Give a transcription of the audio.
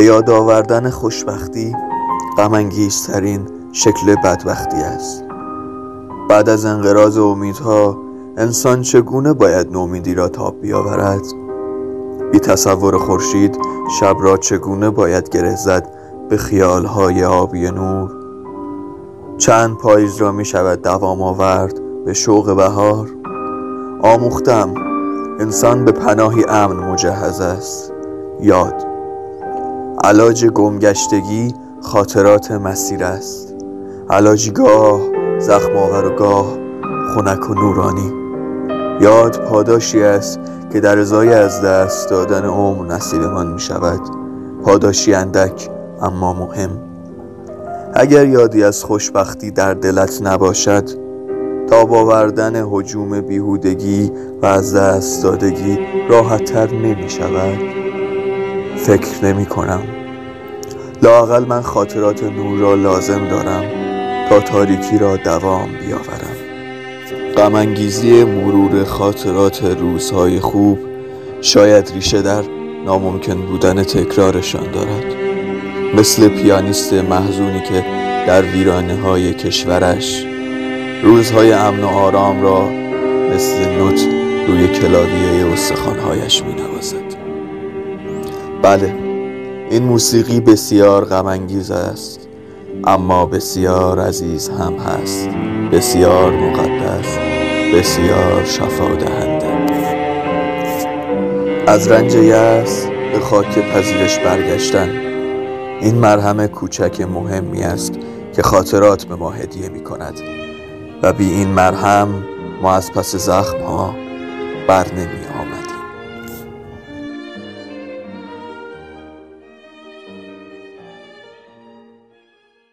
به یاد آوردن خوشبختی غمانگیزترین شکل بدبختی است. بعد از انقراض امیدها انسان چگونه باید نومیدی را تاب بیاورد؟ بی تصور خورشید شب را چگونه باید گره زد به خیالهای آبی نور؟ چند پاییز را می شود دوام آورد به شوق بهار؟ آموختم انسان به پناهی امن مجهز است. یاد علاج گمگشتگی خاطرات مسیر است. علاجی گاه زخم آور و گاه خنک و نورانی. یاد پاداشی است که در ازای از دست دادن عمر نصیبمان می شود پاداشی اندک اما مهم. اگر یادی از خوشبختی در دلت نباشد تا باوردن حجوم بیهودگی و از دست دادگی راحتتر نمی شود فکر نمی کنم. لاقل من خاطرات نور را لازم دارم تا تاریکی را دوام بیاورم. غمانگیزی مرور خاطرات روزهای خوب شاید ریشه در ناممکن بودن تکرارشان دارد. مثل پیانیست محزونی که در ویرانه های کشورش روزهای امن و آرام را مثل نوت روی کلاویه استخوانهایش می نوازد بله این موسیقی بسیار غمانگیز است اما بسیار عزیز هم هست بسیار مقدس بسیار شفا دهنده از رنج یأس به خاک پذیرش برگشتن این مرهم کوچک مهمی است که خاطرات به ما هدیه می کند و بی این مرهم ما از پس زخم ها بر نمی